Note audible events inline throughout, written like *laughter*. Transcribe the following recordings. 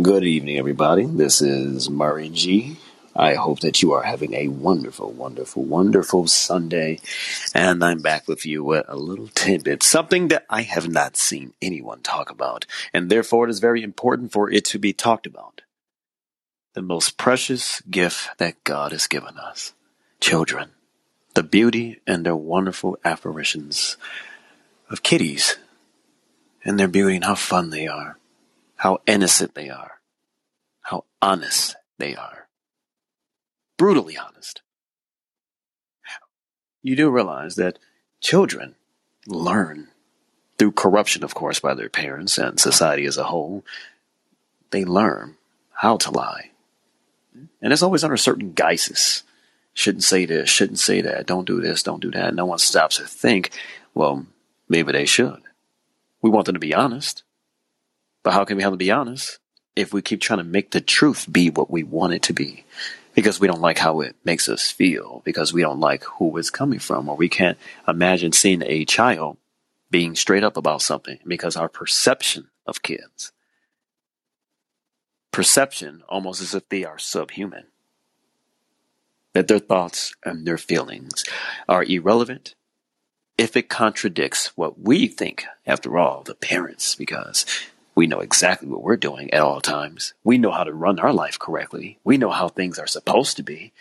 Good evening, everybody. This is Murray G. I hope that you are having a wonderful, wonderful, wonderful Sunday. And I'm back with you with a little tidbit, something that I have not seen anyone talk about. And therefore, it is very important for it to be talked about. The most precious gift that God has given us children. The beauty and their wonderful apparitions of kitties and their beauty and how fun they are how innocent they are, how honest they are. Brutally honest. You do realize that children learn through corruption, of course, by their parents and society as a whole. They learn how to lie. And it's always under certain guises. Shouldn't say this, shouldn't say that, don't do this, don't do that. No one stops to think, well, maybe they should. We want them to be honest. But how can we have to be honest if we keep trying to make the truth be what we want it to be? Because we don't like how it makes us feel, because we don't like who it's coming from, or we can't imagine seeing a child being straight up about something because our perception of kids, perception almost as if they are subhuman, that their thoughts and their feelings are irrelevant if it contradicts what we think, after all, the parents, because we know exactly what we're doing at all times. We know how to run our life correctly. We know how things are supposed to be.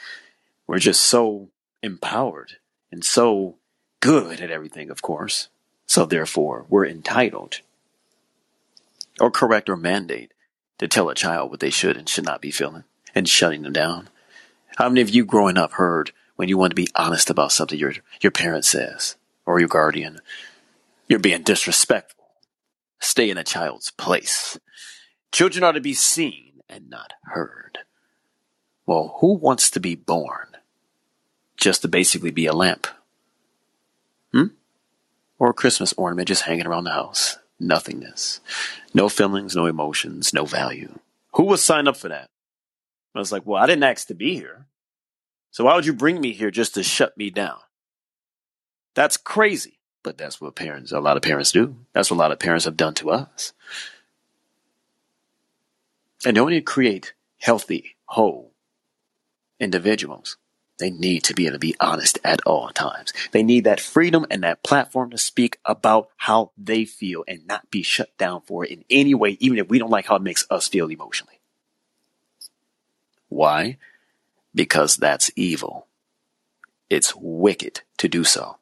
We're just so empowered and so good at everything, of course. So therefore, we're entitled or correct or mandate to tell a child what they should and should not be feeling and shutting them down. How many of you growing up heard when you want to be honest about something your your parent says or your guardian, you're being disrespectful? Stay in a child's place. Children are to be seen and not heard. Well, who wants to be born just to basically be a lamp? Hmm? Or a Christmas ornament just hanging around the house? Nothingness. No feelings, no emotions, no value. Who was signed up for that? I was like, well, I didn't ask to be here. So why would you bring me here just to shut me down? That's crazy. But that's what parents, a lot of parents do. That's what a lot of parents have done to us. And in order create healthy, whole individuals, they need to be able to be honest at all times. They need that freedom and that platform to speak about how they feel and not be shut down for it in any way, even if we don't like how it makes us feel emotionally. Why? Because that's evil. It's wicked to do so.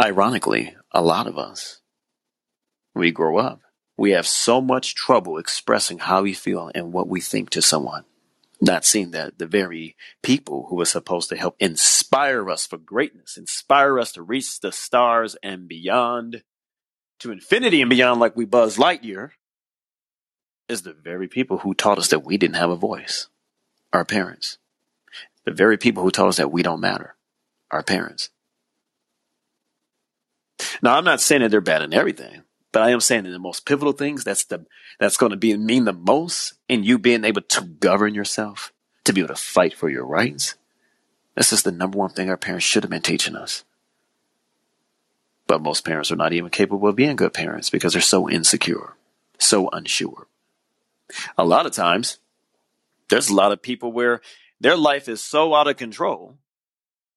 Ironically, a lot of us, we grow up, we have so much trouble expressing how we feel and what we think to someone. Not seeing that the very people who are supposed to help inspire us for greatness, inspire us to reach the stars and beyond, to infinity and beyond, like we Buzz Lightyear, is the very people who taught us that we didn't have a voice. Our parents. The very people who taught us that we don't matter. Our parents. Now, I'm not saying that they're bad in everything, but I am saying that the most pivotal things that's the that's going to be mean the most in you being able to govern yourself, to be able to fight for your rights. This is the number one thing our parents should have been teaching us. But most parents are not even capable of being good parents because they're so insecure, so unsure. A lot of times, there's a lot of people where their life is so out of control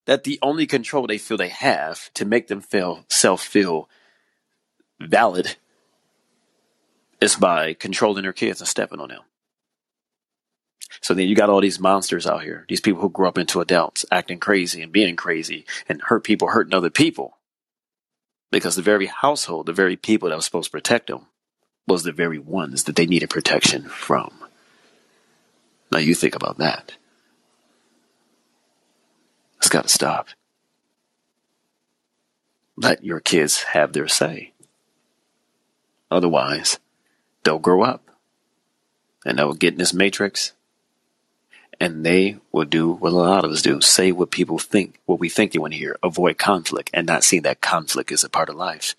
that the only control they feel they have to make them feel self feel valid is by controlling their kids and stepping on them. So then you got all these monsters out here, these people who grow up into adults acting crazy and being crazy and hurt people hurting other people. Because the very household, the very people that was supposed to protect them was the very ones that they needed protection from. Now you think about that. Got to stop. Let your kids have their say. Otherwise, they'll grow up and they'll get in this matrix and they will do what a lot of us do say what people think, what we think they want to hear, avoid conflict and not seeing that conflict is a part of life.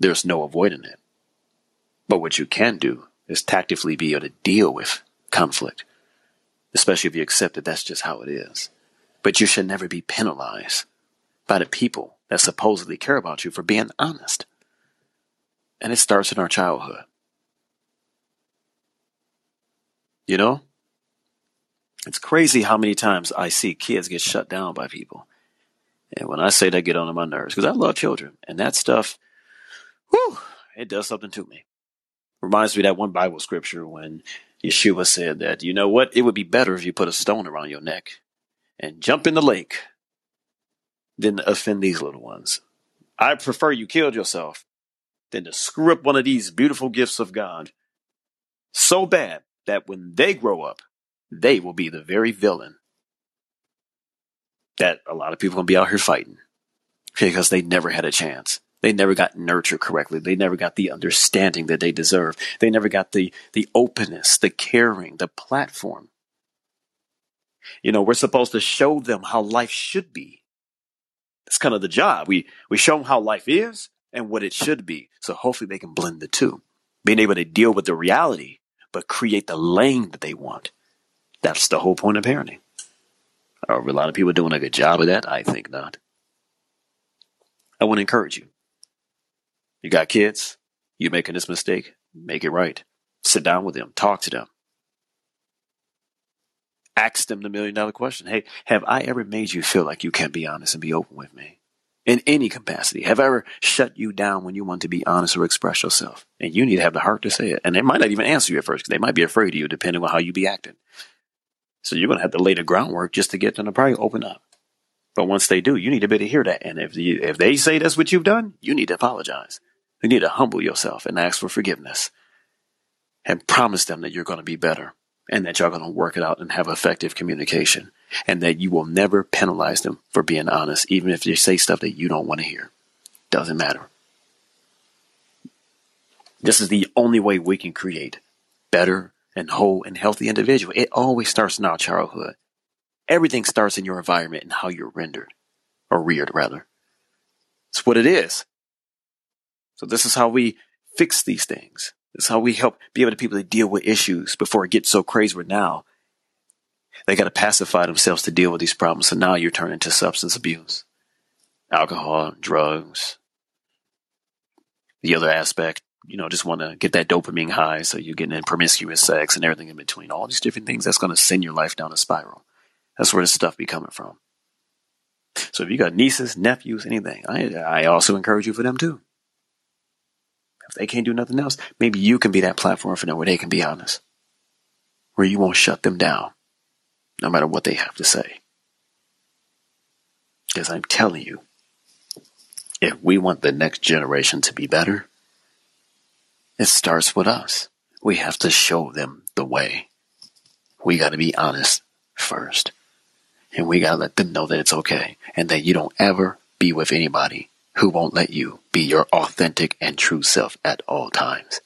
There's no avoiding it. But what you can do is tactically be able to deal with conflict, especially if you accept that that's just how it is. But you should never be penalized by the people that supposedly care about you for being honest. And it starts in our childhood. You know? It's crazy how many times I see kids get shut down by people. And when I say that, get on my nerves because I love children and that stuff, whew, it does something to me. Reminds me that one Bible scripture when Yeshua said that, you know what? It would be better if you put a stone around your neck and jump in the lake than to offend these little ones. I prefer you killed yourself than to screw up one of these beautiful gifts of God so bad that when they grow up, they will be the very villain that a lot of people are going to be out here fighting because they never had a chance. They never got nurtured correctly. They never got the understanding that they deserve. They never got the, the openness, the caring, the platform. You know, we're supposed to show them how life should be. It's kind of the job. We, we show them how life is and what it should be. So hopefully they can blend the two, being able to deal with the reality, but create the lane that they want. That's the whole point of parenting. Are a lot of people doing a good job of that? I think not. I want to encourage you. You got kids, you making this mistake, make it right. Sit down with them, talk to them. Ask them the million dollar question. Hey, have I ever made you feel like you can't be honest and be open with me? In any capacity. Have I ever shut you down when you want to be honest or express yourself? And you need to have the heart to say it. And they might not even answer you at first because they might be afraid of you depending on how you be acting. So you're going to have to lay the groundwork just to get them to probably open up. But once they do, you need to be able to hear that. And if you, if they say that's what you've done, you need to apologize. You need to humble yourself and ask for forgiveness and promise them that you're going to be better and that y'all going to work it out and have effective communication and that you will never penalize them for being honest, even if they say stuff that you don't want to hear. Doesn't matter. This is the only way we can create better and whole and healthy individual. It always starts in our childhood. Everything starts in your environment and how you're rendered or reared rather. It's what it is. So this is how we fix these things. Is how we help be able to people to deal with issues before it gets so crazy where now they got to pacify themselves to deal with these problems. So now you're turning to substance abuse, alcohol, drugs. The other aspect, you know, just want to get that dopamine high. So you're getting in promiscuous sex and everything in between. All these different things that's going to send your life down a spiral. That's where this stuff be coming from. So if you got nieces, nephews, anything, I, I also encourage you for them too. If they can't do nothing else, maybe you can be that platform for them where they can be honest. Where you won't shut them down, no matter what they have to say. Because I'm telling you, if we want the next generation to be better, it starts with us. We have to show them the way. We got to be honest first. And we got to let them know that it's okay and that you don't ever be with anybody who won't let you be your authentic and true self at all times.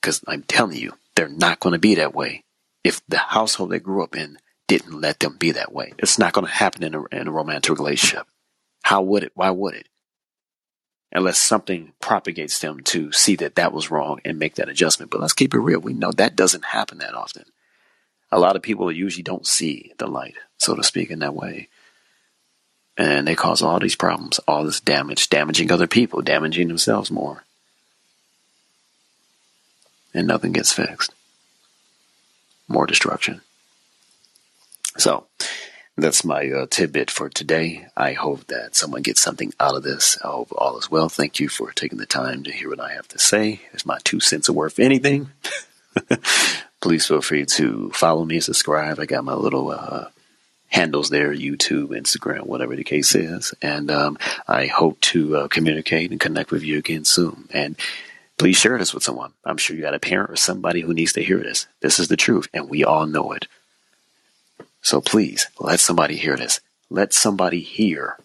Because I'm telling you, they're not going to be that way if the household they grew up in didn't let them be that way. It's not going to happen in a, in a romantic relationship. How would it? Why would it? Unless something propagates them to see that that was wrong and make that adjustment. But let's keep it real. We know that doesn't happen that often. A lot of people usually don't see the light, so to speak, in that way and they cause all these problems, all this damage, damaging other people, damaging themselves more. And nothing gets fixed. More destruction. So, that's my uh, tidbit for today. I hope that someone gets something out of this. I hope all is well. Thank you for taking the time to hear what I have to say. It's my two cents are worth anything. *laughs* Please feel free to follow me, subscribe. I got my little uh, handles there YouTube, Instagram, whatever the case is. And um, I hope to uh, communicate and connect with you again soon. And please share this with someone. I'm sure you got a parent or somebody who needs to hear this. This is the truth, and we all know it. So please let somebody hear this. Let somebody hear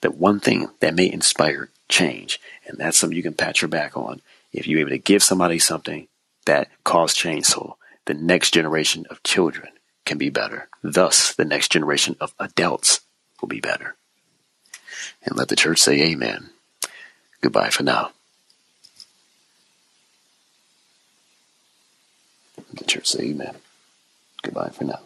that one thing that may inspire change. And that's something you can pat your back on. If you're able to give somebody something that caused change, so the next generation of children can be better. Thus, the next generation of adults will be better. And let the church say amen. Goodbye for now. Let the church say amen. Goodbye for now.